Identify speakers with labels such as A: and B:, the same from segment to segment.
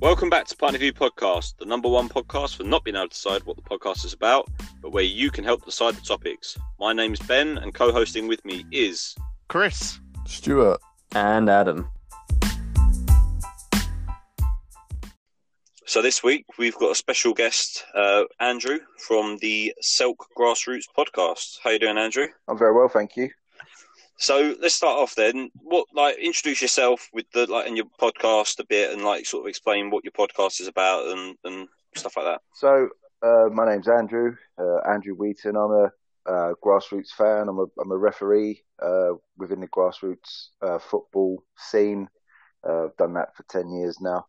A: Welcome back to Point of View Podcast, the number one podcast for not being able to decide what the podcast is about, but where you can help decide the topics. My name's Ben, and co hosting with me is.
B: Chris.
C: Stuart.
D: And Adam.
A: So this week we've got a special guest, uh, Andrew from the Selk Grassroots podcast. How you doing, Andrew?
C: I'm very well, thank you.
A: So let's start off then. What like introduce yourself with the like in your podcast a bit and like sort of explain what your podcast is about and, and stuff like that.
C: So uh, my name's Andrew, uh, Andrew Wheaton. I'm a uh, grassroots fan. I'm a I'm a referee uh, within the grassroots uh, football scene. Uh, I've done that for ten years now.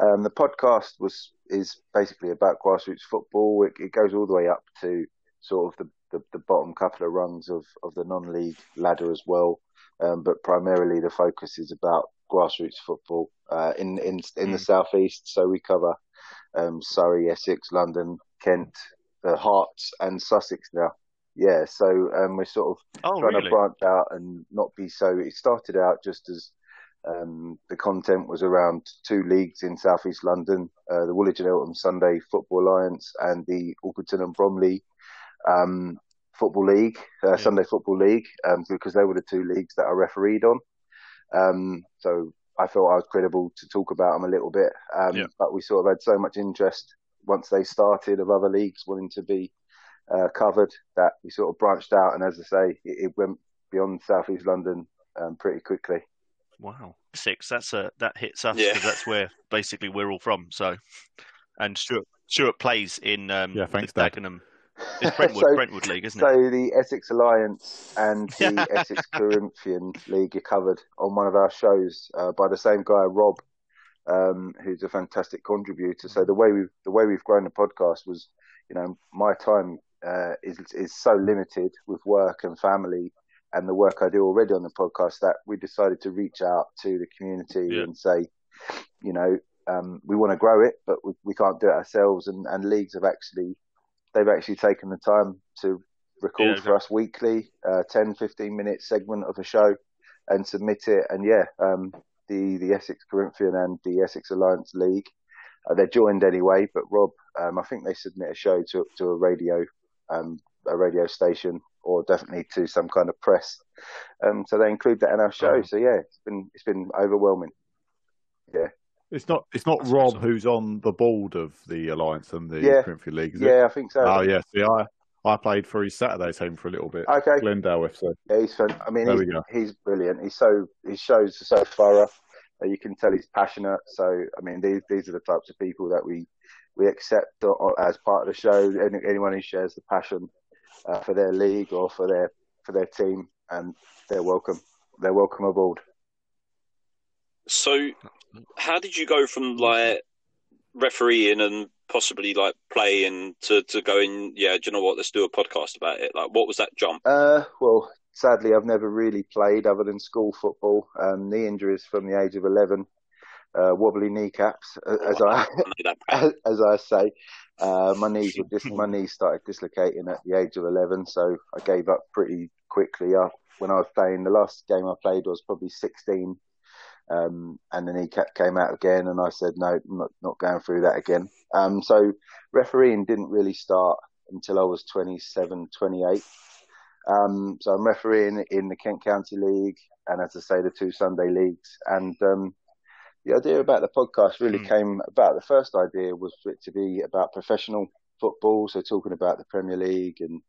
C: Um, the podcast was is basically about grassroots football. It, it goes all the way up to sort of the the, the bottom couple of rungs of, of the non-league ladder as well. Um, but primarily the focus is about grassroots football uh, in in in mm. the southeast. So we cover um, Surrey, Essex, London, Kent, the Herts, and Sussex now. Yeah, so um, we're sort of
B: oh,
C: trying
B: really?
C: to branch out and not be so. It started out just as um, the content was around two leagues in southeast London: uh, the Woolwich and Eltham Sunday Football Alliance and the Orpington and Bromley um, Football League, uh, yeah. Sunday Football League, um, because they were the two leagues that I refereed on. Um, so I thought I was credible to talk about them a little bit. Um, yeah. But we sort of had so much interest once they started of other leagues wanting to be uh, covered that we sort of branched out. And as I say, it, it went beyond Southeast London um, pretty quickly.
B: Wow, six. That's a that hits us because yeah. that's where basically we're all from. So, and Stuart Stuart plays in um,
E: yeah, thanks,
B: Dagenham it's Brentwood, so, Brentwood League, isn't
C: it? So the Essex Alliance and the Essex Corinthian League are covered on one of our shows uh, by the same guy, Rob, um, who's a fantastic contributor. So the way we've the way we've grown the podcast was, you know, my time uh, is is so limited with work and family and the work I do already on the podcast that we decided to reach out to the community
B: yeah.
C: and say, you know, um, we want to grow it, but we, we can't do it ourselves. And, and leagues have actually they've actually taken the time to record yeah, for us weekly, uh, 10, 15 minute segment of a show and submit it. And yeah, um, the, the Essex Corinthian and the Essex Alliance League, uh, they're joined anyway, but Rob, um, I think they submit a show to, to a radio, um, a radio station or definitely to some kind of press. Um, so they include that in our show. Oh. So yeah, it's been, it's been overwhelming. Yeah.
E: It's not. It's not Rob awesome. who's on the board of the Alliance and the
C: yeah.
E: Corinthian League. Is
C: yeah,
E: it?
C: I think so.
E: Oh yeah. See, I I played for his Saturday team for a little bit.
C: Okay.
E: Glendale FC.
C: Yeah, he's fun. I mean, he's, he's, brilliant. He's so his shows are so thorough. You can tell he's passionate. So I mean, these these are the types of people that we we accept as part of the show. Any, anyone who shares the passion uh, for their league or for their for their team, and they're welcome. They're welcome aboard.
A: So, how did you go from like refereeing and possibly like playing to to going? Yeah, do you know what? Let's do a podcast about it. Like, what was that jump?
C: Uh, well, sadly, I've never really played other than school football. Um, knee injuries from the age of eleven, uh, wobbly kneecaps, as oh, I, I as, I say. Uh, my knees were dis- my knees started dislocating at the age of eleven, so I gave up pretty quickly. Up when I was playing, the last game I played was probably sixteen um, and the kneecap came out again, and I said, no, I'm not, not going through that again. Um, so refereeing didn't really start until I was 27, 28. Um, so I'm refereeing in the Kent County League, and as I say, the two Sunday leagues. And um, the idea about the podcast really mm. came about. The first idea was for it to be about professional football, so talking about the Premier League and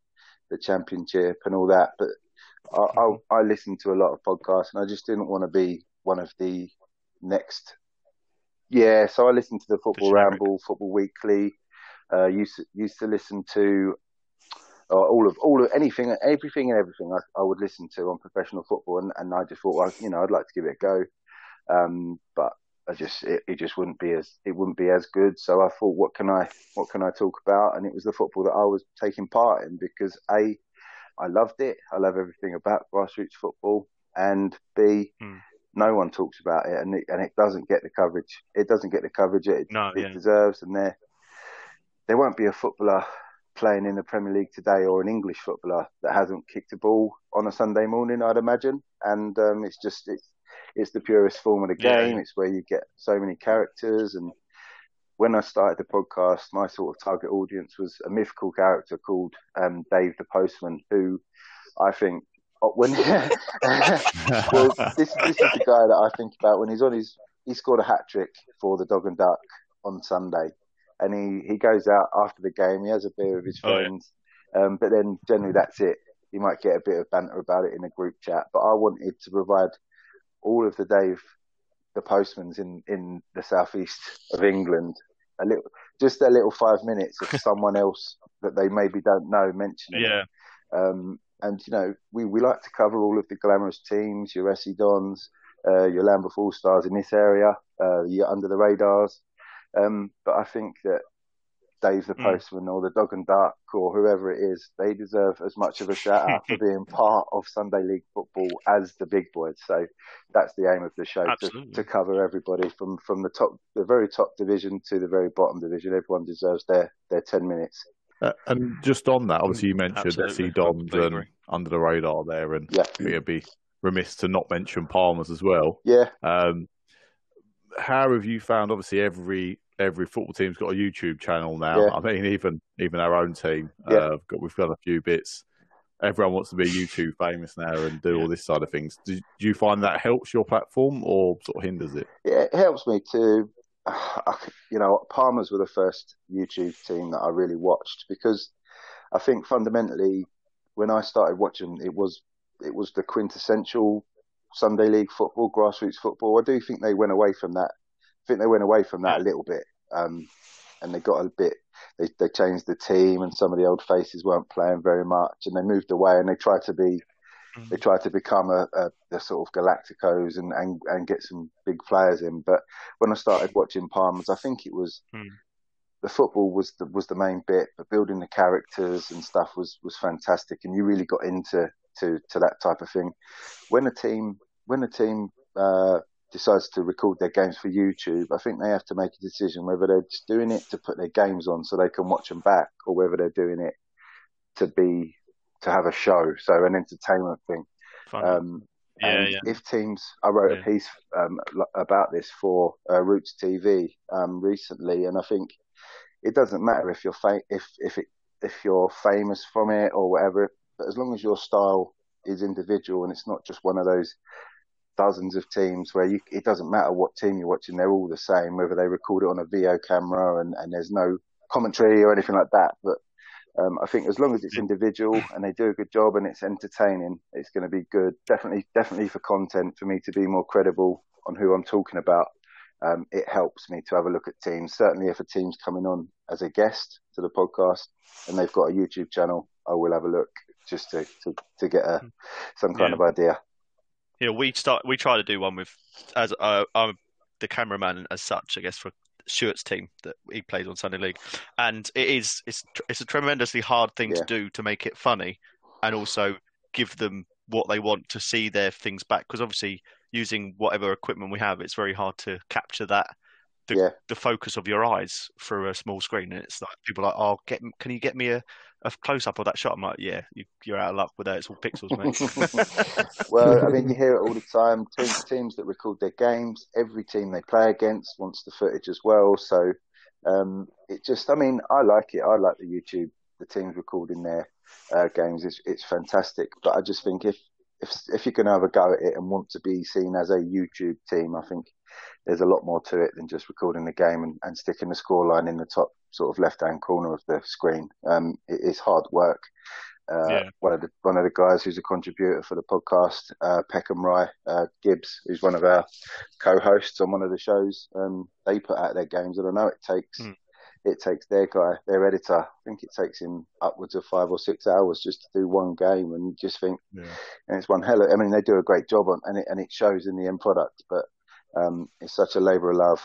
C: the Championship and all that. But I, I, I listened to a lot of podcasts, and I just didn't want to be one of the next. Yeah, so I listened to the Football Ramble, Football Weekly. Uh, used to, used to listen to uh, all of all of anything, everything and everything I, I would listen to on professional football, and, and I just thought, well, you know, I'd like to give it a go, um, but I just it, it, just wouldn't be as it wouldn't be as good. So I thought, what can I what can I talk about? And it was the football that I was taking part in because a I loved it. I love everything about grassroots football, and b
B: mm
C: no one talks about it, and it, and it doesn't get the coverage. It doesn't get the coverage it,
B: no,
C: it
B: yeah.
C: deserves, and there there won't be a footballer playing in the Premier League today or an English footballer that hasn't kicked a ball on a Sunday morning, I'd imagine. And um, it's just it's it's the purest form of the game.
B: Yeah.
C: It's where you get so many characters and when I started the podcast, my sort of target audience was a mythical character called um, Dave the Postman, who I think when well, this this is the guy that I think about when he's on his he scored a hat trick for the Dog and Duck on Sunday, and he he goes out after the game. He has a beer with his friends, oh, yeah. um, but then generally that's it. You might get a bit of banter about it in a group chat, but I wanted to provide all of the Dave the postman's in in the southeast of England a little just a little five minutes of someone else that they maybe don't know mentioning.
B: Yeah.
C: Um, and you know, we, we like to cover all of the glamorous teams, your SE Dons, uh, your Lambeth All Stars in this area, uh, your under the radars. Um, but I think that Dave the mm. Postman or the Dog and Duck or whoever it is, they deserve as much of a shout out for being part of Sunday League football as the big boys. So that's the aim of the show to, to, cover everybody from, from the top, the very top division to the very bottom division. Everyone deserves their, their 10 minutes.
E: Uh, and just on that, obviously you mentioned SE Dons and under the radar there, and yeah. it'd be remiss to not mention Palmers as well.
C: Yeah.
E: Um, how have you found? Obviously, every every football team's got a YouTube channel now. Yeah. I mean, even even our own team, yeah. uh, got, we've got a few bits. Everyone wants to be YouTube famous now and do all this side of things. Do, do, you find that helps your platform or sort of hinders it?
C: Yeah, it helps me to, you know, Palmers were the first YouTube team that I really watched because I think fundamentally when I started watching, it was it was the quintessential Sunday League football, grassroots football. I do think they went away from that I think they went away from that a little bit, um, and they got a bit. They they changed the team, and some of the old faces weren't playing very much, and they moved away, and they tried to be. Mm-hmm. They tried to become a, a, a, sort of Galacticos and, and, and get some big players in. But when I started watching Palmers, I think it was mm. the football was the was the main bit, but building the characters and stuff was was fantastic, and you really got into to to that type of thing. When a team when a team uh, decides to record their games for YouTube, I think they have to make a decision whether they're just doing it to put their games on so they can watch them back, or whether they're doing it to be to have a show, so an entertainment thing. Um,
B: yeah, yeah.
C: If teams, I wrote yeah. a piece um, about this for uh, Roots TV um, recently, and I think it doesn't matter if you're fa- if if it if you're famous from it or whatever, but as long as your style is individual and it's not just one of those dozens of teams where you, it doesn't matter what team you're watching, they're all the same, whether they record it on a video camera and, and there's no commentary or anything like that. But um, I think as long as it's individual and they do a good job and it's entertaining, it's going to be good. Definitely, definitely for content for me to be more credible on who I'm talking about. Um, it helps me to have a look at teams. Certainly, if a team's coming on as a guest to the podcast and they've got a YouTube channel, I will have a look just to to, to get a some kind yeah. of idea
B: know, we start we try to do one with as uh, I'm the cameraman as such, I guess for Stuart's team that he plays on Sunday League, and it is it's it's a tremendously hard thing yeah. to do to make it funny, and also give them what they want to see their things back because obviously using whatever equipment we have, it's very hard to capture that the, yeah. the focus of your eyes through a small screen. And it's like people are like, oh, get can you get me a, a close up of that shot? I'm like, yeah, you, are out of luck with that. It's all pixels,
C: mate. well, I mean, you hear it all the time. Teams, teams that record their games, every team they play against wants the footage as well. So um, it just, I mean, I like it. I like the YouTube, the teams recording their uh, games. It's, it's fantastic. But I just think if if if you're going to have a go at it and want to be seen as a YouTube team, I think there's a lot more to it than just recording the game and, and sticking the scoreline in the top sort of left hand corner of the screen. Um, it is hard work. Uh, yeah. one of the one of the guys who's a contributor for the podcast, uh, Peckham Rye uh, Gibbs, who's one of our co-hosts on one of the shows. Um, they put out their games, and I know it takes mm. it takes their guy, their editor. I think it takes him upwards of five or six hours just to do one game, and just think, yeah. and it's one hell. Of, I mean, they do a great job on, and it and it shows in the end product. But um, it's such a labour of love.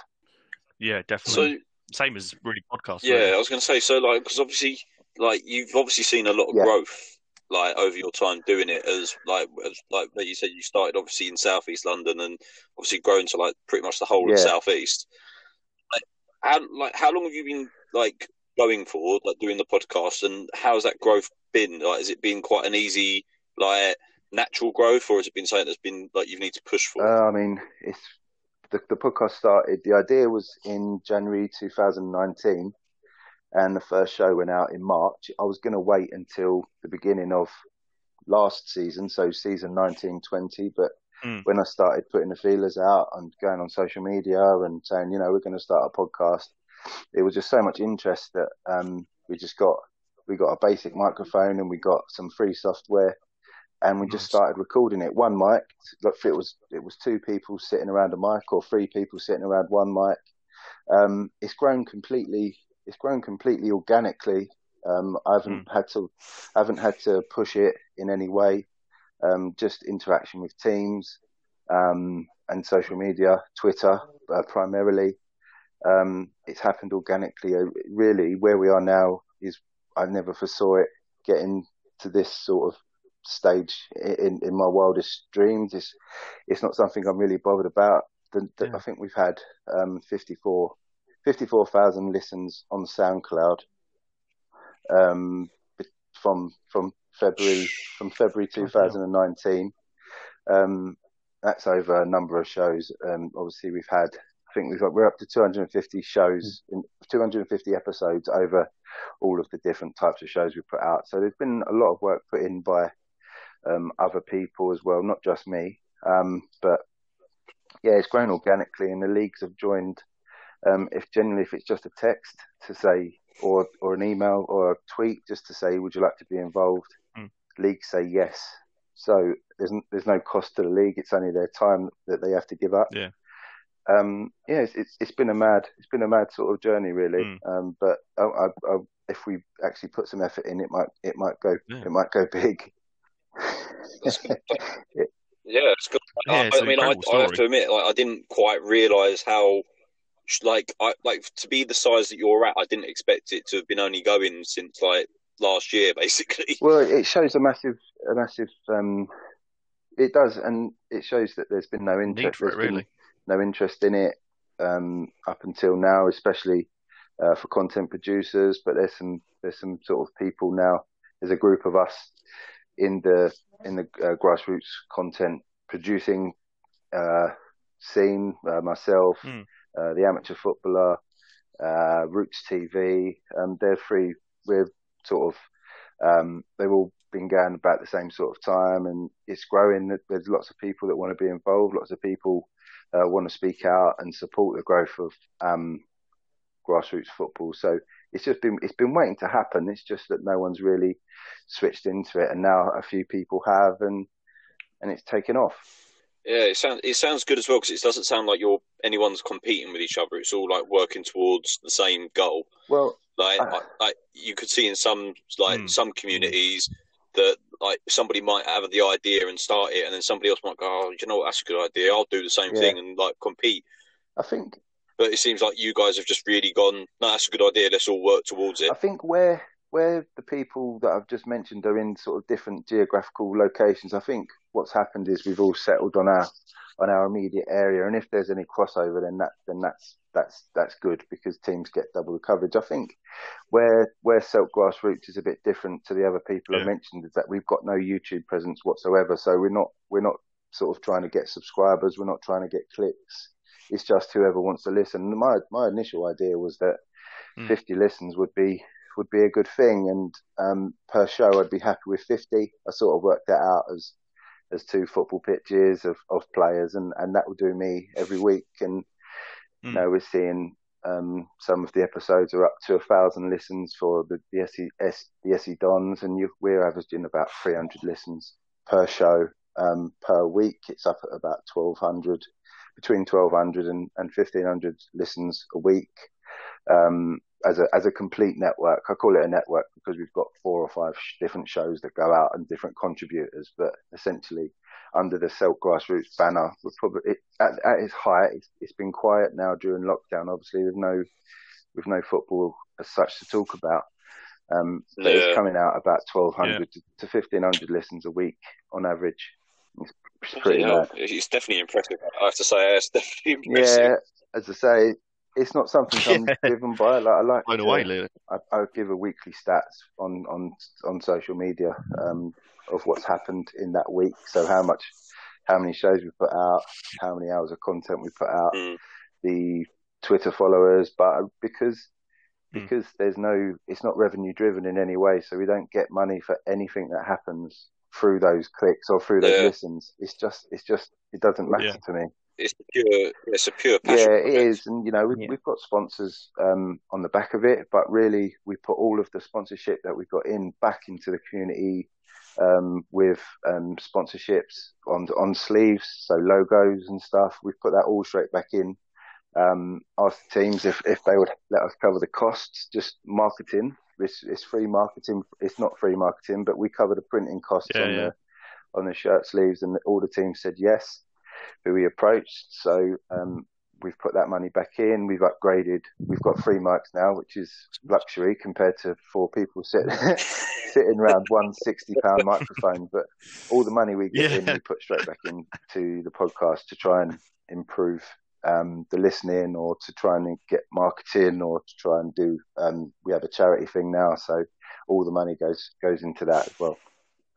B: Yeah, definitely. So, Same as really podcast.
A: Yeah, really. I was going to say so. Like, because obviously, like you've obviously seen a lot of yeah. growth, like over your time doing it. As like, as, like you said, you started obviously in southeast London, and obviously grown to like pretty much the whole yeah. of southeast. Like, how like how long have you been like going for, like doing the podcast, and how's that growth been? Like, has it been quite an easy like natural growth, or has it been something that's been like you've need to push for?
C: Uh, I mean, it's the, the podcast started. The idea was in January 2019, and the first show went out in March. I was going to wait until the beginning of last season, so season 1920. But mm. when I started putting the feelers out and going on social media and saying, you know, we're going to start a podcast, it was just so much interest that um, we just got we got a basic microphone and we got some free software and we just started recording it. One mic, it was it was two people sitting around a mic or three people sitting around one mic. Um, it's grown completely. It's grown completely organically. Um, I haven't mm. had to I haven't had to push it in any way. Um, just interaction with teams um, and social media, Twitter uh, primarily. Um, it's happened organically. Uh, really, where we are now is I never foresaw it getting to this sort of stage in, in my wildest dreams. It's, it's not something I'm really bothered about. The, the, yeah. I think we've had um, 54 54,000 listens on SoundCloud um, from from February from February 2019. Um, that's over a number of shows. Um, obviously, we've had I think we've got, we're up to 250 shows, in, 250 episodes over all of the different types of shows we put out. So there's been a lot of work put in by um, other people as well, not just me. Um, but yeah, it's grown organically, and the leagues have joined. Um, if generally, if it's just a text to say, or or an email or a tweet just to say, would you like to be involved? Mm. Leagues say yes. So there's there's no cost to the league. It's only their time that they have to give up.
B: Yeah
C: um, yeah, it's, it's, it's been a mad it's been a mad sort of journey really. Mm. Um, but I, I, I, if we actually put some effort in, it might it might go yeah. it might go big.
A: Yeah, it's good. Yeah, I, I mean, I, I, have to admit, like, I didn't quite realise how, like, I like to be the size that you're at. I didn't expect it to have been only going since like last year, basically.
C: Well, it shows a massive, a massive. Um, it does, and it shows that there's been no interest.
B: Need for it, really.
C: No interest in it um, up until now, especially uh, for content producers. But there's some there's some sort of people now. There's a group of us in the in the uh, grassroots content producing uh, scene. Uh, myself, mm. the amateur footballer, uh, Roots TV. Um, they're free. We're sort of um, they've all been going about the same sort of time, and it's growing. There's lots of people that want to be involved. Lots of people uh, want to speak out and support the growth of um, grassroots football. So it's just been it's been waiting to happen. It's just that no one's really switched into it, and now a few people have, and and it's taken off.
A: Yeah, it sounds it sounds good as well because it doesn't sound like you're anyone's competing with each other. It's all like working towards the same goal.
C: Well,
A: like uh, like you could see in some like mm. some communities that like somebody might have the idea and start it, and then somebody else might go, "Oh, you know what? That's a good idea. I'll do the same yeah. thing and like compete."
C: I think,
A: but it seems like you guys have just really gone. No, that's a good idea. Let's all work towards it.
C: I think where where the people that I've just mentioned are in sort of different geographical locations. I think what's happened is we've all settled on our on our immediate area, and if there's any crossover, then that then that's that's that's good because teams get double the coverage. I think where where Silk Grassroots is a bit different to the other people yeah. I mentioned is that we've got no YouTube presence whatsoever. So we're not we're not sort of trying to get subscribers. We're not trying to get clicks. It's just whoever wants to listen. My my initial idea was that mm. 50 listens would be would be a good thing, and um, per show I'd be happy with 50. I sort of worked that out as as two football pitches of, of players, and, and that will do me every week. And Mm. Now we're seeing um, some of the episodes are up to a thousand listens for the the SE, S, the SE Dons, and you, we're averaging about 300 listens per show um, per week. It's up at about 1,200, between 1,200 and, and 1,500 listens a week. Um, as a as a complete network, I call it a network because we've got four or five sh- different shows that go out and different contributors. But essentially, under the Silk Grassroots banner. We're probably it, at, at, its height. It's, it's been quiet now during lockdown, obviously with no with no football as such to talk about. Um, but yeah. it's coming out about 1,200 yeah. to, 1,500 listens a week on average. It's, it's pretty
A: yeah, It's definitely impressive. I have to say, it's definitely impressive.
C: Yeah, as I say, it's not something I'm driven by. Like I like,
B: to, away,
C: I, I give a weekly stats on on on social media. Um, of what's happened in that week. So how much how many shows we put out, how many hours of content we put out, mm. the Twitter followers, but because mm. because there's no, it's not revenue driven in any way, so we don't get money for anything that happens through those clicks or through those yeah. listens. It's just, it's just, it doesn't matter yeah. to me.
A: It's pure, it's a pure passion.
C: Yeah, it is, and you know we've, yeah. we've got sponsors um, on the back of it, but really we put all of the sponsorship that we've got in back into the community um, with um, sponsorships on on sleeves, so logos and stuff. We've put that all straight back in. Um, asked teams if, if they would let us cover the costs, just marketing. It's, it's free marketing. It's not free marketing, but we cover the printing costs yeah, on yeah. the on the shirt sleeves, and all the teams said yes. Who we approached, so um, we've put that money back in. We've upgraded. We've got three mics now, which is luxury compared to four people sitting sitting around one sixty pound microphone. But all the money we get yeah. in, we put straight back into the podcast to try and improve um, the listening, or to try and get marketing, or to try and do. Um, we have a charity thing now, so all the money goes goes into that as well.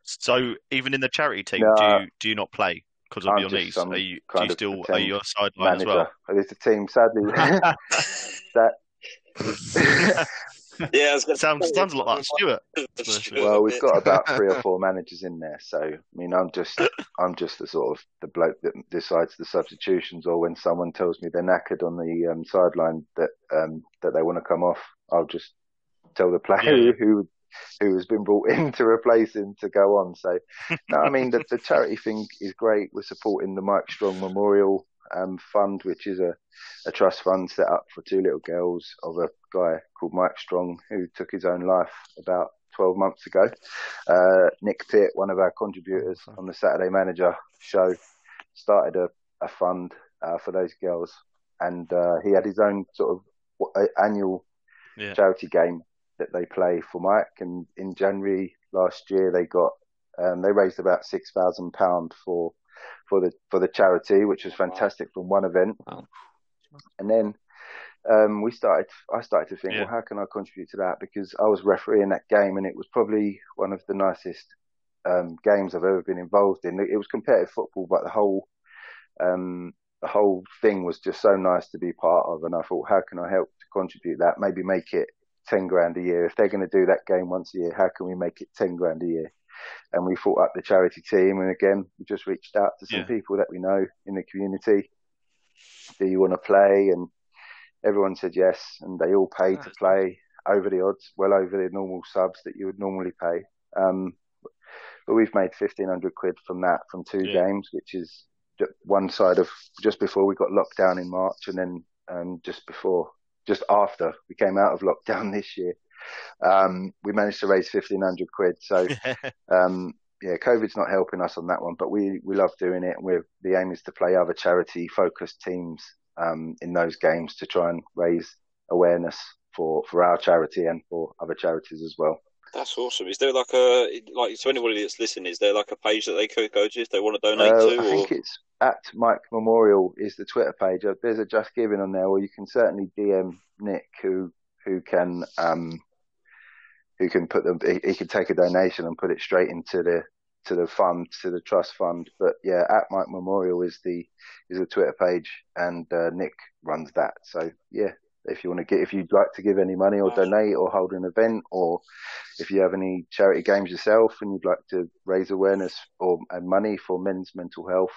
B: So even in the charity team, no, do you do you not play? because of I'm your knees? Are you, do you still are you a sideline as well?
C: It's a team, sadly. that
A: yeah,
B: sounds sounds a lot like Stuart.
C: well, we've got about three or four managers in there, so I mean, I'm just I'm just the sort of the bloke that decides the substitutions, or when someone tells me they're knackered on the um, sideline that um, that they want to come off, I'll just tell the player yeah. who who has been brought in to replace him to go on. So, no, I mean, the, the charity thing is great. We're supporting the Mike Strong Memorial um, Fund, which is a, a trust fund set up for two little girls of a guy called Mike Strong who took his own life about 12 months ago. Uh, Nick Pitt, one of our contributors on the Saturday Manager show, started a, a fund uh, for those girls. And uh, he had his own sort of annual yeah. charity game that they play for Mike. And in January last year, they got um, they raised about six thousand pound for for the for the charity, which was fantastic from one event. Wow. And then um, we started. I started to think, yeah. well, how can I contribute to that? Because I was refereeing that game, and it was probably one of the nicest um, games I've ever been involved in. It was competitive football, but the whole um, the whole thing was just so nice to be part of. And I thought, how can I help to contribute that? Maybe make it 10 grand a year. If they're going to do that game once a year, how can we make it 10 grand a year? And we thought up the charity team. And again, we just reached out to some yeah. people that we know in the community. Do you want to play? And everyone said yes. And they all paid to play over the odds, well over the normal subs that you would normally pay. Um, but we've made 1500 quid from that from two yeah. games, which is one side of just before we got locked down in March and then um, just before just after we came out of lockdown this year. Um, we managed to raise 1500 quid. So, um, yeah, COVID's not helping us on that one, but we, we love doing it. And we're, the aim is to play other charity focused teams, um, in those games to try and raise awareness for, for our charity and for other charities as well.
A: That's awesome. Is there like a like so anybody that's listening? Is there like a page that they could go to if they want to donate uh, to?
C: I or? think it's at Mike Memorial is the Twitter page. Uh, there's a Just Giving on there, or you can certainly DM Nick who who can um who can put them. He, he can take a donation and put it straight into the to the fund to the trust fund. But yeah, at Mike Memorial is the is the Twitter page, and uh, Nick runs that. So yeah, if you want to get, if you'd like to give any money or donate or hold an event, or if you have any charity games yourself and you'd like to raise awareness or and money for men's mental health,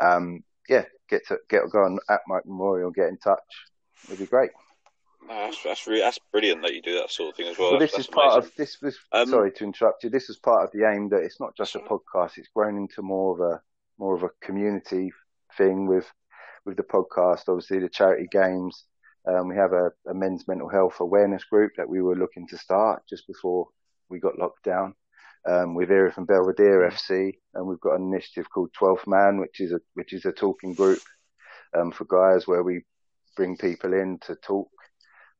C: um, yeah, get to get go on at Mike Memorial, get in touch. It'd be great.
A: That's that's really, that's brilliant that you do that sort of thing as well.
C: Well, this
A: that's
C: is part of this was um, sorry to interrupt you. This is part of the aim that it's not just a podcast; it's grown into more of a more of a community thing with with the podcast. Obviously, the charity games um, we have a, a, men's mental health awareness group that we were looking to start just before we got locked down. Um, with Erith and Belvedere FC, and we've got an initiative called 12th Man, which is a which is a talking group um, for guys where we bring people in to talk,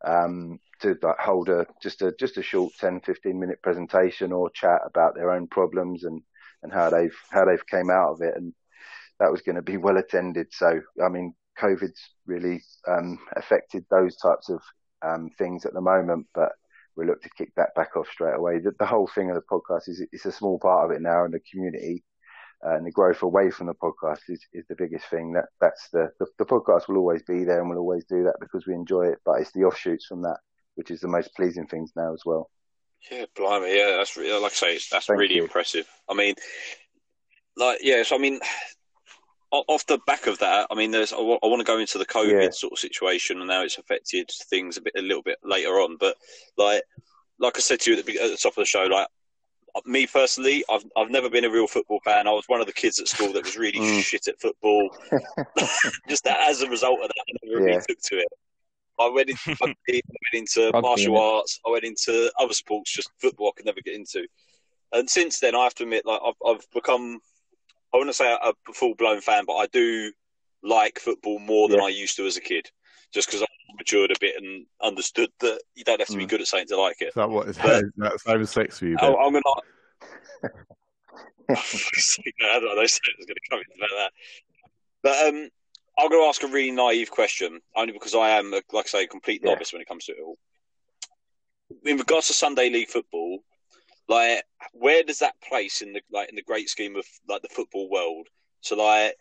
C: um, to like, hold a just a just a short 10, 15 minute presentation or chat about their own problems and and how they've how they've came out of it, and that was going to be well attended. So I mean, COVID's really um, affected those types of um, things at the moment, but we look to kick that back off straight away. The, the, whole thing of the podcast is it's a small part of it now in the community. Uh, and the growth away from the podcast is, is the biggest thing. That that's the, the, the podcast will always be there and we'll always do that because we enjoy it. But it's the offshoots from that which is the most pleasing things now as well.
A: Yeah, blimey, yeah, that's really, like I say, that's Thank really you. impressive. I mean, like, yeah, so I mean, off the back of that, I mean, there's I, w- I want to go into the COVID yeah. sort of situation and now it's affected things a bit, a little bit later on. But like, like I said to you at the, at the top of the show, like me personally, I've I've never been a real football fan. I was one of the kids at school that was really mm. shit at football. Just that, as a result of that, I never yeah. really took to it. I went into I went into martial arts. I went into other sports, just football. I could never get into. And since then, I have to admit, like I've, I've become, I want to say a, a full blown fan, but I do like football more than yeah. I used to as a kid, just because I matured a bit and understood that you don't have to be mm. good at something to like it.
E: Is that what is but, that, over sex for you?
A: I, I'm gonna. I don't know. was going to come into that. But um, I'm going to ask a really naive question, only because I am, like I say, a complete yeah. novice when it comes to it all. In regards to Sunday League football, like where does that place in the like in the great scheme of like the football world? So like,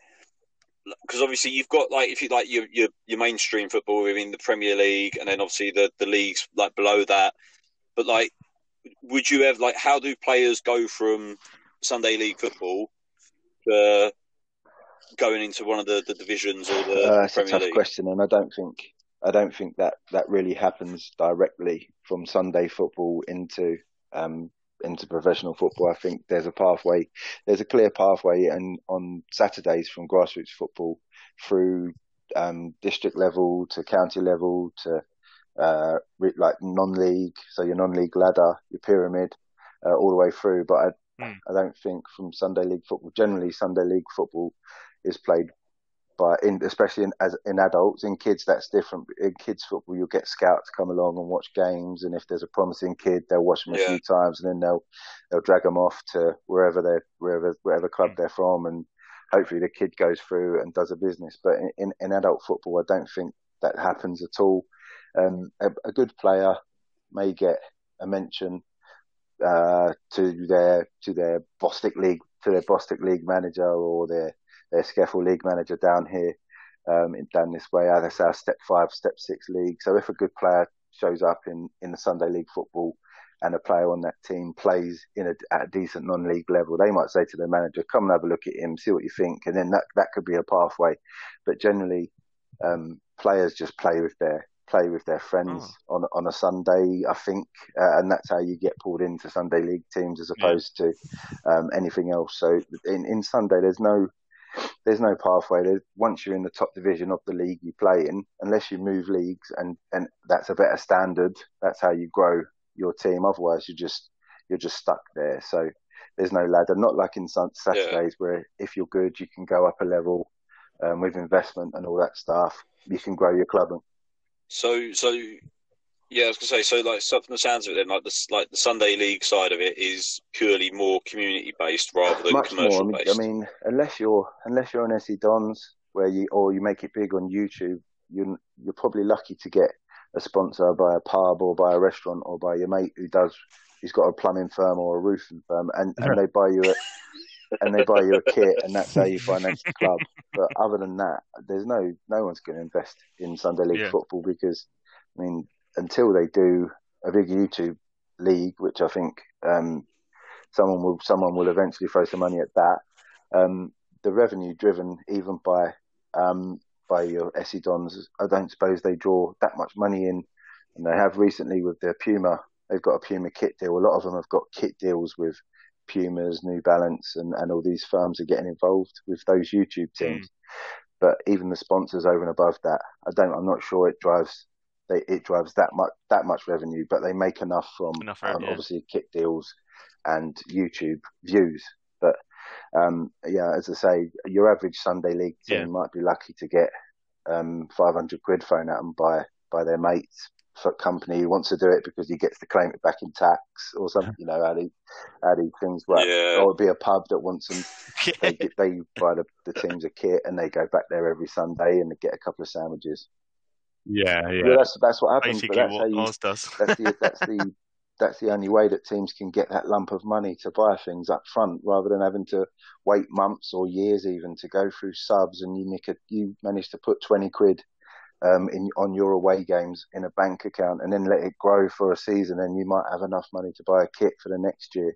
A: because obviously you've got like if you like your your, your mainstream football within the Premier League, and then obviously the the leagues like below that. But like, would you have like how do players go from Sunday League football to going into one of the, the divisions or the uh,
C: that's
A: Premier
C: a tough
A: League?
C: question, and I don't think I don't think that that really happens directly from Sunday football into um, into professional football. I think there's a pathway, there's a clear pathway, and on Saturdays from grassroots football through um, district level to county level to uh, like non-league, so your non-league ladder, your pyramid, uh, all the way through. But I, mm. I don't think from Sunday league football, generally Sunday league football is played by in especially in as in adults in kids that's different in kids football you'll get scouts come along and watch games and if there's a promising kid they'll watch them a yeah. few times and then they'll they'll drag them off to wherever they're wherever wherever club mm. they're from and hopefully the kid goes through and does a business but in, in, in adult football I don't think that happens at all um, a, a good player may get a mention uh, to their to their Bostik League to their Bostik League manager or their their SCEFL League manager down here, um, down this way. That's our step five, step six league. So if a good player shows up in, in the Sunday league football and a player on that team plays in a, at a decent non-league level, they might say to the manager, come and have a look at him, see what you think. And then that, that could be a pathway. But generally, um, players just play with their, play with their friends oh. on on a Sunday, I think, uh, and that's how you get pulled into Sunday league teams as opposed yeah. to um, anything else. So in in Sunday, there's no there's no pathway. There's, once you're in the top division of the league you play in, unless you move leagues and, and that's a better standard, that's how you grow your team. Otherwise, you're just you're just stuck there. So there's no ladder. Not like in Saturdays yeah. where if you're good, you can go up a level um, with investment and all that stuff. You can grow your club.
A: So so yeah, I was gonna say so. Like, so from the sounds of it, then like the like the Sunday League side of it is purely more community based rather than Much commercial
C: more.
A: based.
C: I mean, unless you're unless you're on SE Dons where you or you make it big on YouTube, you you're probably lucky to get a sponsor by a pub or by a restaurant or by your mate who does who's got a plumbing firm or a roofing firm, and, and they buy you a and they buy you a kit, and that's how you finance the club. But other than that, there's no no one's going to invest in Sunday League yeah. football because I mean until they do a big YouTube league, which I think um, someone will someone will eventually throw some money at that. Um, the revenue driven even by um, by your SE Dons, I don't suppose they draw that much money in, and they have recently with their Puma. They've got a Puma kit deal. A lot of them have got kit deals with Pumas, New Balance, and, and all these firms are getting involved with those YouTube teams. Mm. But even the sponsors over and above that, I don't. I'm not sure it drives they, it drives that much that much revenue, but they make enough from enough um, obviously kit deals and YouTube views. But um, yeah, as I say, your average Sunday league team yeah. might be lucky to get um, 500 quid thrown at them by by their mates for company who wants to do it because he gets to claim it back in tax or something. You know how these how these things work. Yeah. Or it'd be a pub that wants them. they, they buy the, the teams a kit and they go back there every Sunday and they get a couple of sandwiches.
E: Yeah, yeah.
C: that's that's what happens. Basically, that's what you,
B: does.
C: that's the that's the that's the only way that teams can get that lump of money to buy things up front, rather than having to wait months or years even to go through subs. And you nick a, you manage to put twenty quid um, in on your away games in a bank account, and then let it grow for a season, and you might have enough money to buy a kit for the next year.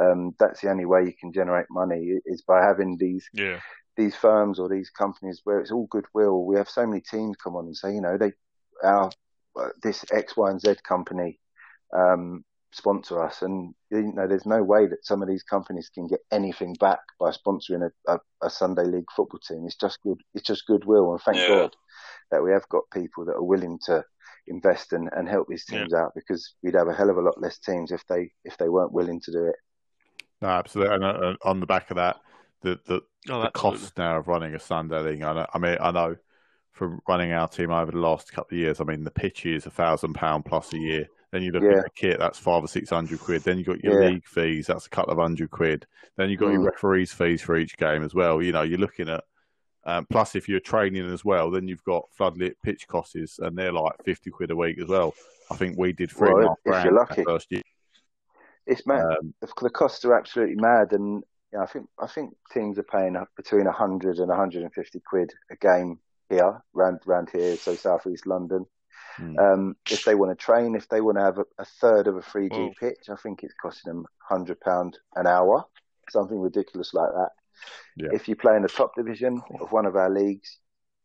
C: Um, that's the only way you can generate money is by having these
B: yeah.
C: these firms or these companies where it's all goodwill. We have so many teams come on and say, you know, they our uh, this X, Y, and Z company um, sponsor us, and you know, there's no way that some of these companies can get anything back by sponsoring a, a, a Sunday League football team. It's just good. It's just goodwill, and thank yeah. God that we have got people that are willing to invest and, and help these teams yeah. out because we'd have a hell of a lot less teams if they if they weren't willing to do it.
E: No, absolutely. And uh, on the back of that, the the, oh, the cost now of running a Sunday league. I, know, I mean, I know from running our team over the last couple of years. I mean, the pitch is a thousand pound plus a year. Then you look yeah. at the kit, that's five or six hundred quid. Then you got your yeah. league fees, that's a couple of hundred quid. Then you got mm. your referees fees for each game as well. You know, you're looking at um, plus if you're training as well, then you've got floodlit pitch costs, and they're like fifty quid a week as well. I think we did three well, and a half grand first year.
C: It's mad. Um, the costs are absolutely mad, and yeah, I think I think teams are paying between 100 and 150 quid a game here, round round here, so southeast London. Mm. Um, if they want to train, if they want to have a, a third of a 3G oh. pitch, I think it's costing them hundred pound an hour, something ridiculous like that. Yeah. If you play in the top division of one of our leagues,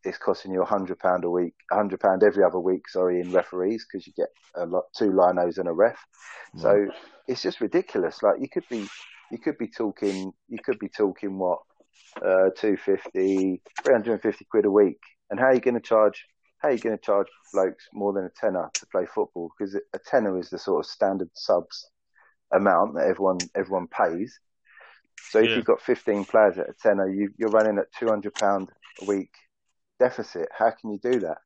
C: it's costing you a hundred pound a week, a hundred pound every other week. Sorry, in referees because you get a lot, two linos and a ref. Mm. So it's just ridiculous. Like you could be, you could be talking, you could be talking what, uh, 250, 350 quid a week. And how are you going to charge? How are you going to charge blokes more than a tenner to play football? Because a tenner is the sort of standard subs amount that everyone everyone pays. So if yeah. you've got 15 players at a tenner, you, you're running at 200 pound a week deficit. How can you do that?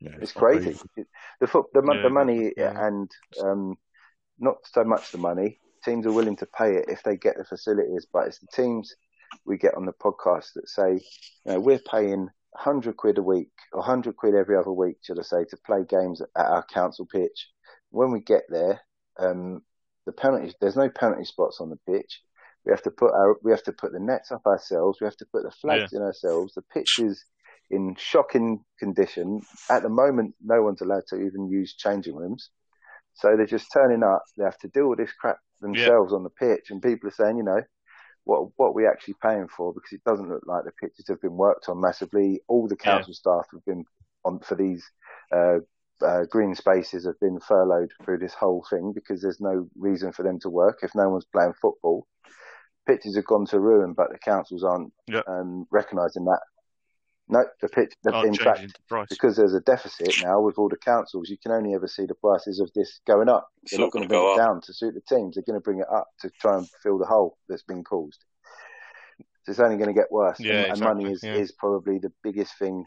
C: Yeah, it's, it's crazy. The, the, the, yeah, the money and um, not so much the money. Teams are willing to pay it if they get the facilities, but it's the teams we get on the podcast that say, you know, we're paying 100 quid a week or 100 quid every other week, should I say, to play games at our council pitch. When we get there, um, the penalty, there's no penalty spots on the pitch. We have to put our, we have to put the nets up ourselves. We have to put the flags yeah. in ourselves. The pitch is in shocking condition. At the moment, no one's allowed to even use changing rooms. So they're just turning up. They have to do all this crap themselves yeah. on the pitch, and people are saying, you know, what what are we actually paying for? Because it doesn't look like the pitches have been worked on massively. All the council yeah. staff have been on for these uh, uh, green spaces have been furloughed through this whole thing because there's no reason for them to work if no one's playing football. Pitches have gone to ruin, but the councils aren't yep. um, recognising that no, the pitch. The, in fact, because there's a deficit now with all the councils, you can only ever see the prices of this going up. They're not, not going to bring it up. down to suit the teams. They're going to bring it up to try and fill the hole that's been caused. So it's only going to get worse.
B: Yeah,
C: and,
B: exactly.
C: and money is,
B: yeah.
C: is probably the biggest thing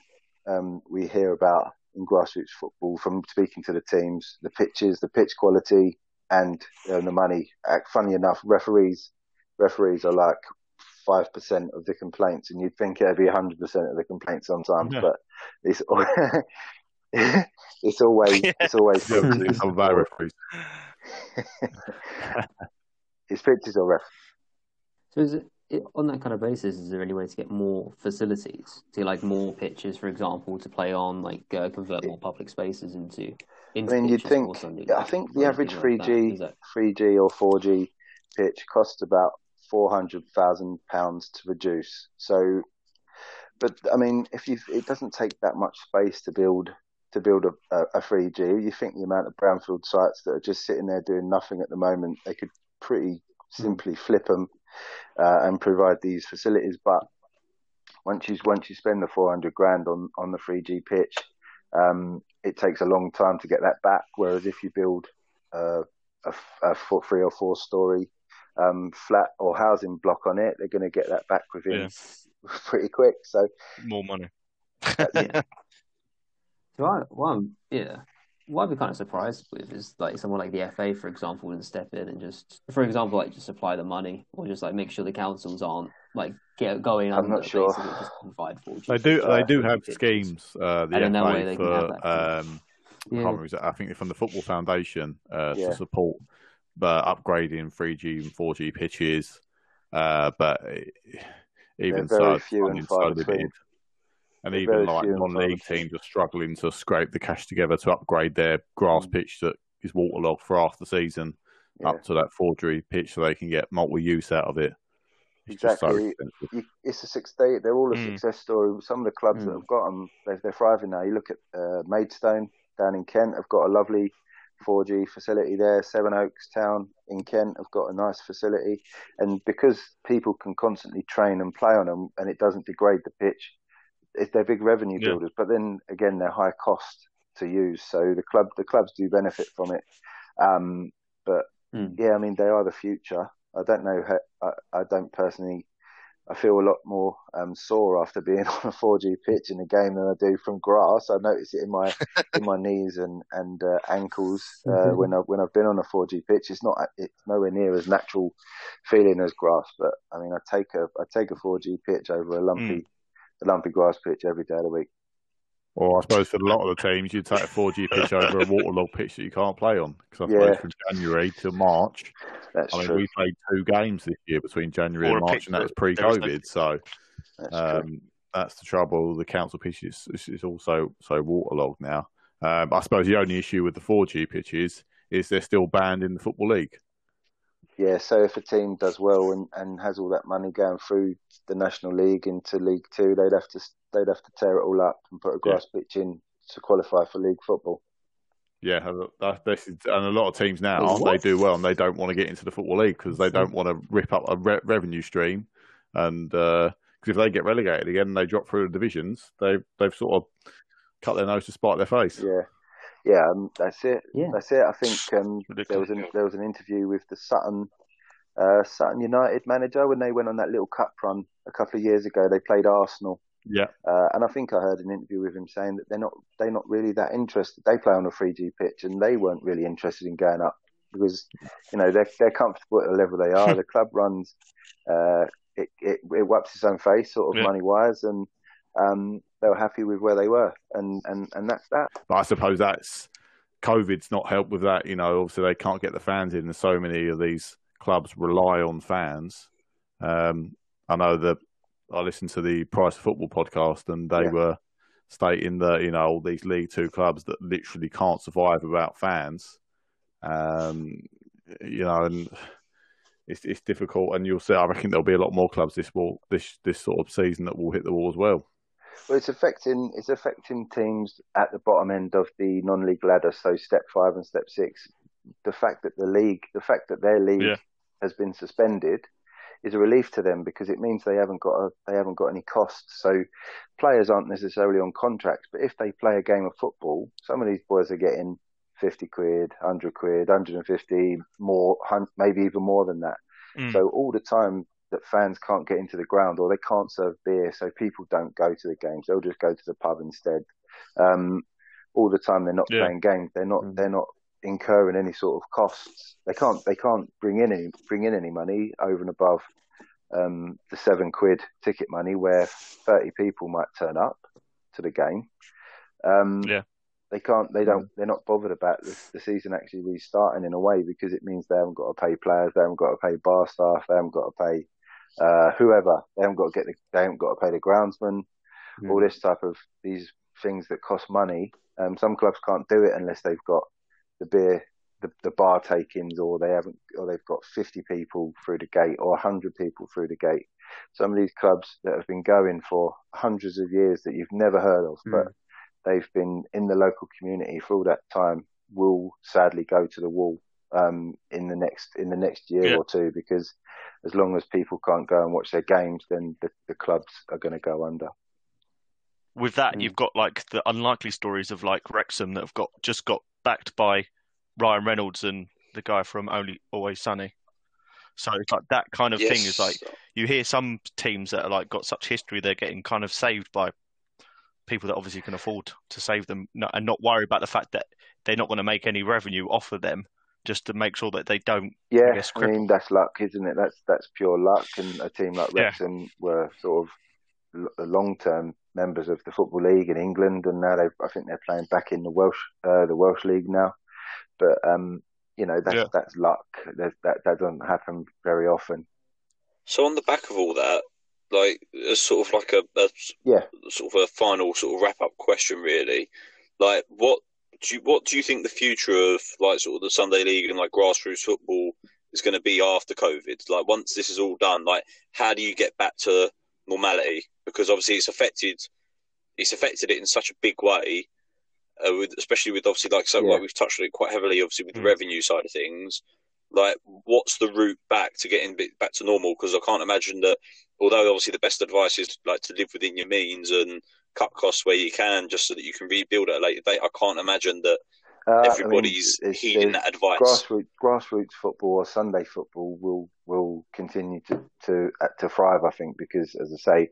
C: um, we hear about in grassroots football from speaking to the teams. The pitches, the pitch quality, and uh, the money. Uh, funny enough, referees referees are like five percent of the complaints, and you'd think it'd be hundred percent of the complaints sometimes, yeah. but it's it's always yeah. it's always pitches. it's pitches or ref.
D: So is it, it, on that kind of basis? Is there any way to get more facilities, to like more pitches, for example, to play on, like uh, convert more public spaces into? into
C: I mean, you'd think. I think the average three G, three G or four G pitch costs about four hundred thousand pounds to produce. So, but I mean, if you it doesn't take that much space to build to build a, a, a 3G. You think the amount of brownfield sites that are just sitting there doing nothing at the moment, they could pretty hmm. simply flip them uh, and provide these facilities. But once you once you spend the 400 grand on on the 3G pitch, um, it takes a long time to get that back. Whereas if you build uh, a, a four, three or four story um, flat or housing block on it, they're going to get that back within yeah. pretty quick. So
B: more money.
D: yeah. So I, well, yeah. What I'd be kind of surprised with is like someone like the FA, for example, wouldn't step in and just, for example, like just supply the money or just like make sure the councils aren't like get going.
C: I'm not sure.
D: Just provide for
E: they do. They do have schemes. Uh, the FA for um, yeah. I, I think from the Football Foundation uh, yeah. to support the upgrading 3G and 4G pitches, uh, but even so, few and so limited. And They're even like non-league teams are struggling to scrape the cash together to upgrade their grass mm. pitch that is waterlogged for half the season yeah. up to that 4G pitch so they can get multi-use out of it.
C: It's exactly. So it's a six. They they're all a mm. success story. Some of the clubs mm. that have got them, they're, they're thriving now. You look at uh, Maidstone down in Kent. Have got a lovely 4G facility there. Sevenoaks Town in Kent have got a nice facility, and because people can constantly train and play on them, and it doesn't degrade the pitch, they're big revenue yeah. builders. But then again, they're high cost to use, so the club the clubs do benefit from it. Um, but mm. yeah, I mean they are the future. I don't know. How, I, I don't personally. I feel a lot more um, sore after being on a 4G pitch in a game than I do from grass. I notice it in my in my knees and and uh, ankles uh, mm-hmm. when I when I've been on a 4G pitch. It's not it's nowhere near as natural feeling as grass. But I mean, I take a I take a 4G pitch over a lumpy mm. a lumpy grass pitch every day of the week.
E: Or I suppose for a lot of the teams, you'd take a 4G pitch over a waterlogged pitch that you can't play on. Because I suppose yeah. from January to March, That's I mean, true. we played two games this year between January or and March, and that was pre-COVID. So that's, um, that's, the trouble. The council pitch is, is also so waterlogged now. Um, I suppose the only issue with the 4G pitches is they're still banned in the Football League
C: yeah, so if a team does well and, and has all that money going through the National League into League Two, they'd have to they'd have to tear it all up and put a grass yeah. pitch in to qualify for league football.
E: Yeah, this is, and a lot of teams now they do well and they don't want to get into the football league because they don't want to rip up a re- revenue stream, and because uh, if they get relegated again and they drop through the divisions, they they've sort of cut their nose to spite their face.
C: Yeah, yeah, um, that's it. Yeah. That's it. I think um, there was an there was an interview with the Sutton uh, Sutton United manager when they went on that little cup run a couple of years ago. They played Arsenal.
E: Yeah.
C: Uh, and I think I heard an interview with him saying that they're not they're not really that interested. They play on a 3G pitch and they weren't really interested in going up because you know they're they're comfortable at the level they are. the club runs uh, it, it it wipes its own face sort of yeah. money wise and um, they were happy with where they were, and, and, and that's that.
E: But I suppose that's COVID's not helped with that. You know, obviously they can't get the fans in, and so many of these clubs rely on fans. Um, I know that I listened to the Price of Football podcast, and they yeah. were stating that you know all these League Two clubs that literally can't survive without fans. Um, you know, and it's it's difficult. And you'll see, I reckon there'll be a lot more clubs this will this this sort of season that will hit the wall as well.
C: Well, it's affecting it's affecting teams at the bottom end of the non-league ladder. So step five and step six. The fact that the league, the fact that their league yeah. has been suspended, is a relief to them because it means they haven't got a, they haven't got any costs. So players aren't necessarily on contracts, but if they play a game of football, some of these boys are getting fifty quid, hundred quid, hundred and fifty more, maybe even more than that. Mm. So all the time that fans can't get into the ground or they can't serve beer, so people don't go to the games. They'll just go to the pub instead. Um, all the time they're not yeah. playing games. They're not. Mm. They're not incurring any sort of costs. They can't. They can't bring in any bring in any money over and above um, the seven quid ticket money, where thirty people might turn up to the game. Um,
B: yeah.
C: They can't. They don't. They're not bothered about the, the season actually restarting in a way because it means they haven't got to pay players. They haven't got to pay bar staff. They haven't got to pay uh, whoever. They haven't got to get the, they haven't got to pay the groundsman. Mm. All this type of these things that cost money. Um, some clubs can't do it unless they've got the beer, the, the bar takings, or they haven't, or they've got 50 people through the gate or 100 people through the gate. Some of these clubs that have been going for hundreds of years that you've never heard of, mm. but they've been in the local community for all that time will sadly go to the wall um, in the next in the next year yeah. or two because as long as people can't go and watch their games, then the, the clubs are going to go under.
B: With that, mm. you've got like the unlikely stories of like Wrexham that have got just got backed by Ryan Reynolds and the guy from Only Always Sunny. So it's like that kind of yes. thing is like you hear some teams that are like got such history they're getting kind of saved by people that obviously can afford to save them and not worry about the fact that they're not going to make any revenue off of them just to make sure that they don't.
C: Yeah, I, guess, I mean that's luck, isn't it? That's that's pure luck. And a team like Wrexham yeah. were sort of long term members of the football league in England, and now they I think they're playing back in the Welsh uh, the Welsh league now. But um, you know that's yeah. that's luck. That, that that doesn't happen very often.
A: So on the back of all that, like as sort of like a, a
C: yeah
A: sort of a final sort of wrap up question, really. Like what do you what do you think the future of like sort of the Sunday League and like grassroots football is going to be after COVID? Like once this is all done, like how do you get back to normality? Because obviously it's affected it's affected it in such a big way. Uh, with, especially with obviously like so yeah. like we've touched on it quite heavily obviously with mm. the revenue side of things like what's the route back to getting back to normal because i can't imagine that although obviously the best advice is like to live within your means and cut costs where you can just so that you can rebuild at a later date i can't imagine that uh, everybody's I mean, heeding that advice
C: grassroots, grassroots football or sunday football will will continue to to uh, to thrive i think because as i say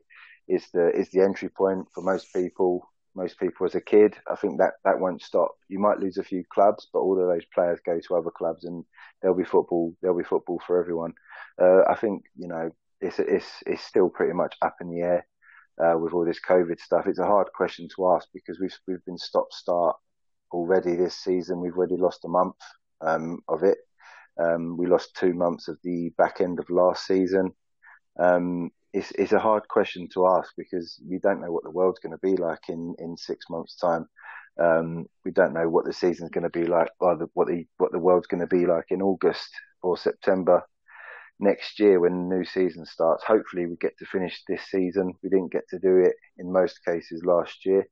C: it's the it's the entry point for most people most people as a kid. I think that that won't stop. You might lose a few clubs, but all of those players go to other clubs, and there'll be football. There'll be football for everyone. Uh, I think you know it's it's it's still pretty much up in the air uh, with all this COVID stuff. It's a hard question to ask because we've we've been stop start already this season. We've already lost a month um, of it. Um, we lost two months of the back end of last season. Um, it's, it's a hard question to ask because we don't know what the world's going to be like in, in six months' time. Um, we don't know what the season's going to be like, or the, what the what the world's going to be like in August or September next year when the new season starts. Hopefully, we get to finish this season. We didn't get to do it in most cases last year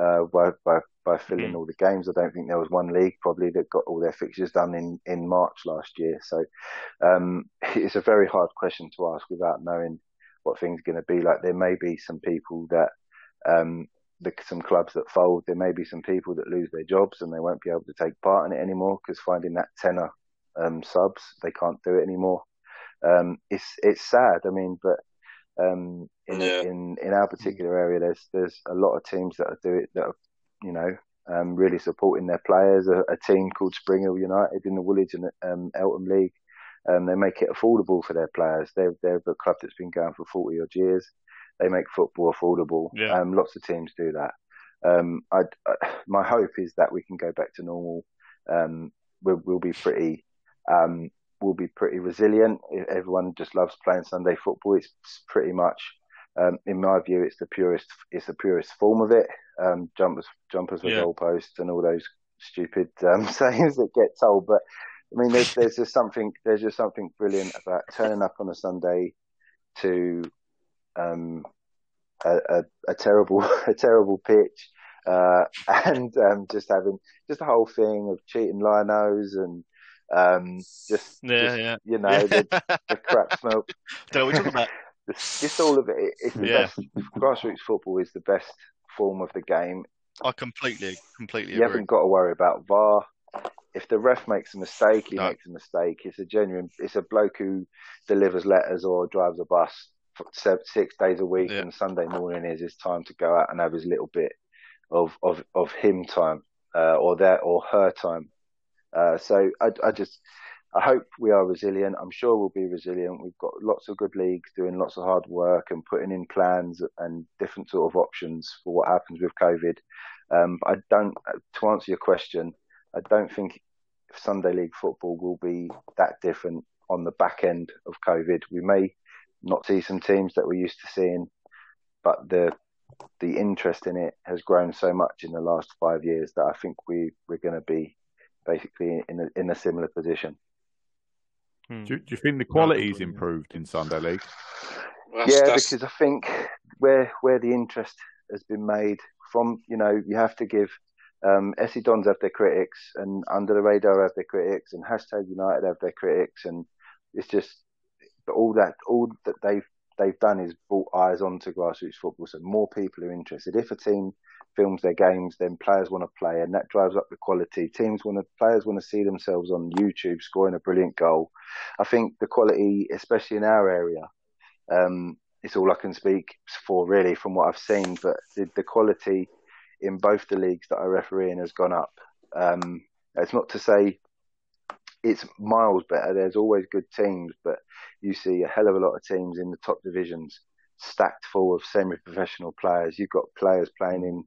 C: uh, by, by by filling mm. all the games. I don't think there was one league probably that got all their fixtures done in in March last year. So um, it's a very hard question to ask without knowing what things are going to be like. There may be some people that, um, the, some clubs that fold. There may be some people that lose their jobs and they won't be able to take part in it anymore because finding that tenner um, subs, they can't do it anymore. Um, it's it's sad. I mean, but um, in, yeah. in in our particular area, there's there's a lot of teams that are do it that are, you know um, really supporting their players. A, a, team called Spring Hill United in the Woolwich and um, Eltham League um, they make it affordable for their players. They're, they're a club that's been going for 40 odd years. They make football affordable. Yeah. Um, lots of teams do that. Um, I, my hope is that we can go back to normal. Um, we'll, we'll, be pretty, um, we'll be pretty resilient. Everyone just loves playing Sunday football. It's pretty much, um, in my view, it's the purest, it's the purest form of it. Um, jumpers, jumpers with yeah. goalposts and all those stupid sayings that get told, but I mean, there's there's just something there's just something brilliant about turning up on a Sunday to um, a, a, a terrible a terrible pitch uh, and um, just having just the whole thing of cheating linos and um, just,
B: yeah,
C: just,
B: yeah.
C: you know the, the crap smell.
B: Don't we talk about
C: just all of it. It's the yeah. best. Grassroots football is the best form of the game.
B: I completely, completely.
C: You
B: agree.
C: haven't got to worry about VAR if the ref makes a mistake, he no. makes a mistake. It's a genuine. It's a bloke who delivers letters or drives a bus six days a week, yeah. and Sunday morning is his time to go out and have his little bit of of of him time uh, or their or her time. Uh, so I, I just I hope we are resilient. I'm sure we'll be resilient. We've got lots of good leagues doing lots of hard work and putting in plans and different sort of options for what happens with COVID. Um, I don't, to answer your question, I don't think Sunday League football will be that different on the back end of COVID. We may not see some teams that we're used to seeing, but the the interest in it has grown so much in the last five years that I think we we're going to be basically in a, in a similar position.
E: Hmm. Do, do, you think the quality's improved in Sunday League?
C: Well, yeah, that's... because I think where where the interest has been made from, you know, you have to give um, SE Dons have their critics, and Under the Radar have their critics, and Hashtag United have their critics, and it's just all that all that they've they've done is brought eyes onto grassroots football, so more people are interested. If a team films their games, then players want to play, and that drives up the quality. Teams want to players want to see themselves on YouTube scoring a brilliant goal. I think the quality, especially in our area, um, it's all I can speak for really from what I've seen, but the, the quality in both the leagues that I referee in has gone up. Um, it's not to say it's miles better. There's always good teams, but you see a hell of a lot of teams in the top divisions stacked full of semi-professional players. You've got players playing in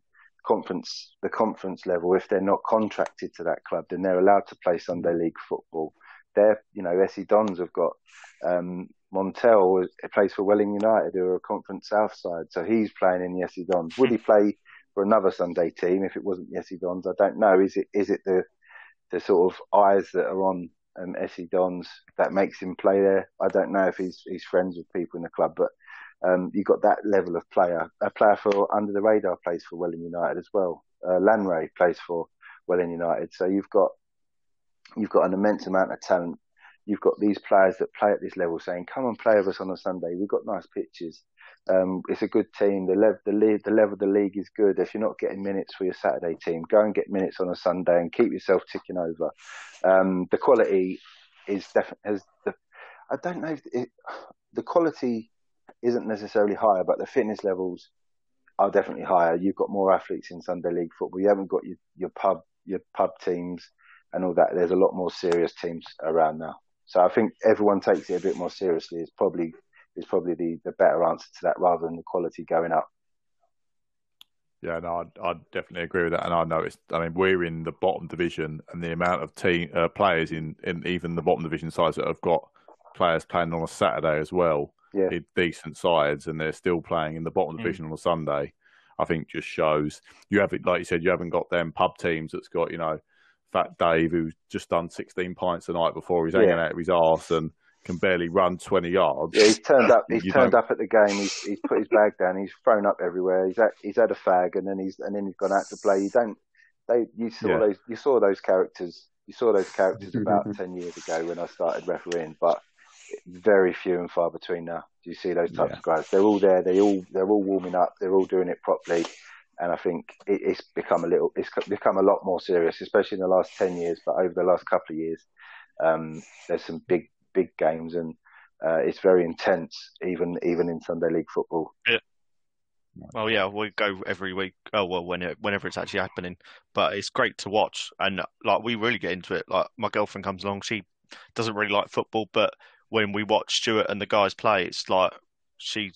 C: conference, the conference level. If they're not contracted to that club, then they're allowed to play Sunday League football. They're, you know, SE Dons have got um, Montel plays for Welling United, who are a Conference South side, so he's playing in the SE Dons. Would he play for another Sunday team if it wasn't the SE Dons? I don't know. Is it is it the the sort of eyes that are on um, SE Dons that makes him play there? I don't know if he's he's friends with people in the club, but um, you've got that level of player. A player for under the radar plays for Welling United as well. Uh, Lanray plays for Welling United. So you've got you've got an immense amount of talent. You've got these players that play at this level saying, "Come and play with us on a Sunday. We've got nice pitches. Um, it's a good team. The, level, the, league, the level of the league is good. If you're not getting minutes for your Saturday team, go and get minutes on a Sunday and keep yourself ticking over. Um, the quality is definitely. I don't know if it, the quality isn't necessarily higher, but the fitness levels are definitely higher. You've got more athletes in Sunday League football. You haven't got your, your pub your pub teams and all that. There's a lot more serious teams around now. So I think everyone takes it a bit more seriously. Is probably is probably the, the better answer to that rather than the quality going up.
E: Yeah, no, I, I definitely agree with that. And I noticed, I mean, we're in the bottom division, and the amount of team uh, players in, in even the bottom division sides that have got players playing on a Saturday as well
C: yeah.
E: decent sides and they're still playing in the bottom mm. division on a Sunday, I think just shows you haven't, like you said, you haven't got them pub teams that's got, you know, Fat Dave who's just done 16 pints the night before, he's hanging yeah. out of his arse and can barely run 20 yards.
C: Yeah, he's turned up. He's turned don't... up at the game. He's, he's put his bag down. He's thrown up everywhere. He's had, he's had a fag, and then he's and then he's gone out to play. You don't. They you saw yeah. those you saw those characters. You saw those characters about 10 years ago when I started refereeing, but very few and far between now. Do you see those types yeah. of guys? They're all there. They all they're all warming up. They're all doing it properly, and I think it, it's become a little. It's become a lot more serious, especially in the last ten years. But over the last couple of years, um, there's some big big games, and uh, it's very intense, even even in Sunday league football.
B: Yeah. Well, yeah, we go every week. Oh well, when it, whenever it's actually happening, but it's great to watch, and like we really get into it. Like my girlfriend comes along, she doesn't really like football, but when we watch Stuart and the guys play, it's like she's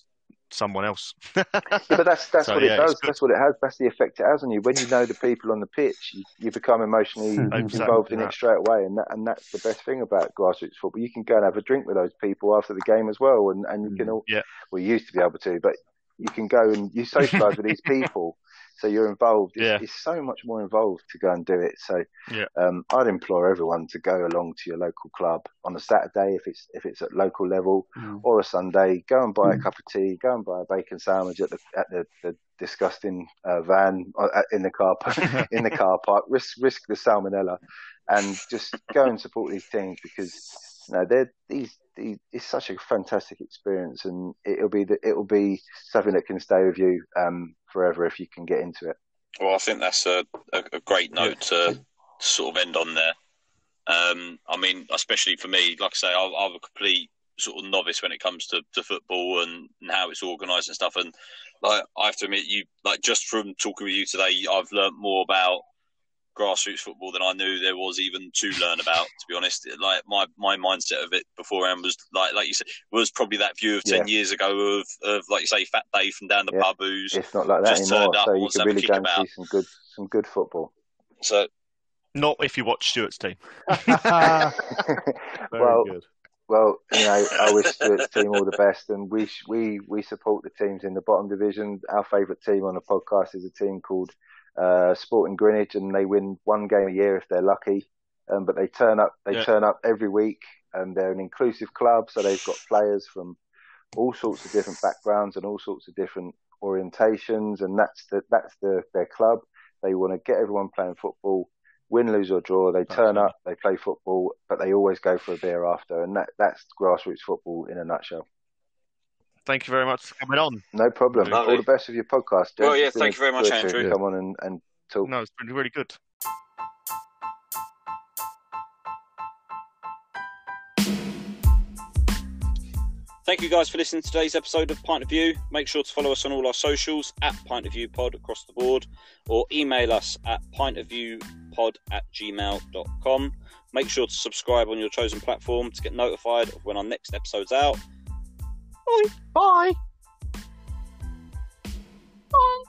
B: someone else.
C: yeah, but that's that's so, what yeah, it does. That's what it has. That's the effect it has on you. When you know the people on the pitch, you, you become emotionally involved in it straight away, and that, and that's the best thing about grassroots football. You can go and have a drink with those people after the game as well, and and you can mm, all.
B: Yeah.
C: Well, you used to be able to, but you can go and you socialise with these people so you're involved. It's,
B: yeah.
C: it's, so much more involved to go and do it. So
B: yeah.
C: um, I'd implore everyone to go along to your local club on a Saturday if it's if it's at local level, mm. or a Sunday. Go and buy mm. a cup of tea. Go and buy a bacon sandwich at the at the, the disgusting uh, van uh, in the car in the car park. Risk risk the salmonella, and just go and support these teams because know they're these it's such a fantastic experience, and it'll be the, it'll be something that can stay with you um, forever if you can get into it.
A: Well, I think that's a, a, a great note to, sort of end on there. Um, I mean, especially for me, like I say, I'm, I'm, a complete sort of novice when it comes to, to football and, and how it's organised and stuff. And like I have to admit, you like just from talking with you today, I've learnt more about grassroots football than I knew there was even to learn about. To be honest, like my, my mindset of it beforehand was like like you said was probably that view of ten yeah. years ago of, of like you say Fat Dave from down the yeah. pub who's
C: it's not like that anymore. so you can really go and see some good some good football.
A: So
B: not if you watch Stuart's team.
C: well, good. Well, you know, I wish Stuart's team all the best, and we we we support the teams in the bottom division. Our favourite team on the podcast is a team called uh, Sporting Greenwich, and they win one game a year if they're lucky. Um, but they turn up, they yeah. turn up every week, and they're an inclusive club, so they've got players from all sorts of different backgrounds and all sorts of different orientations, and that's the that's the their club. They want to get everyone playing football, win, lose or draw. They turn up, they play football, but they always go for a beer after, and that that's grassroots football in a nutshell.
B: Thank you very much for coming on.
C: No problem. Lovely. All the best with your podcast.
A: Well, yeah, thank you very much, Andrew.
C: Come on and, and talk.
B: No, it's been really good.
A: Thank you guys for listening to today's episode of Pint of View. Make sure to follow us on all our socials at Pint of View Pod across the board or email us at pintofviewpod at gmail.com. Make sure to subscribe on your chosen platform to get notified of when our next episode's out.
B: Bye. Bye. Bye.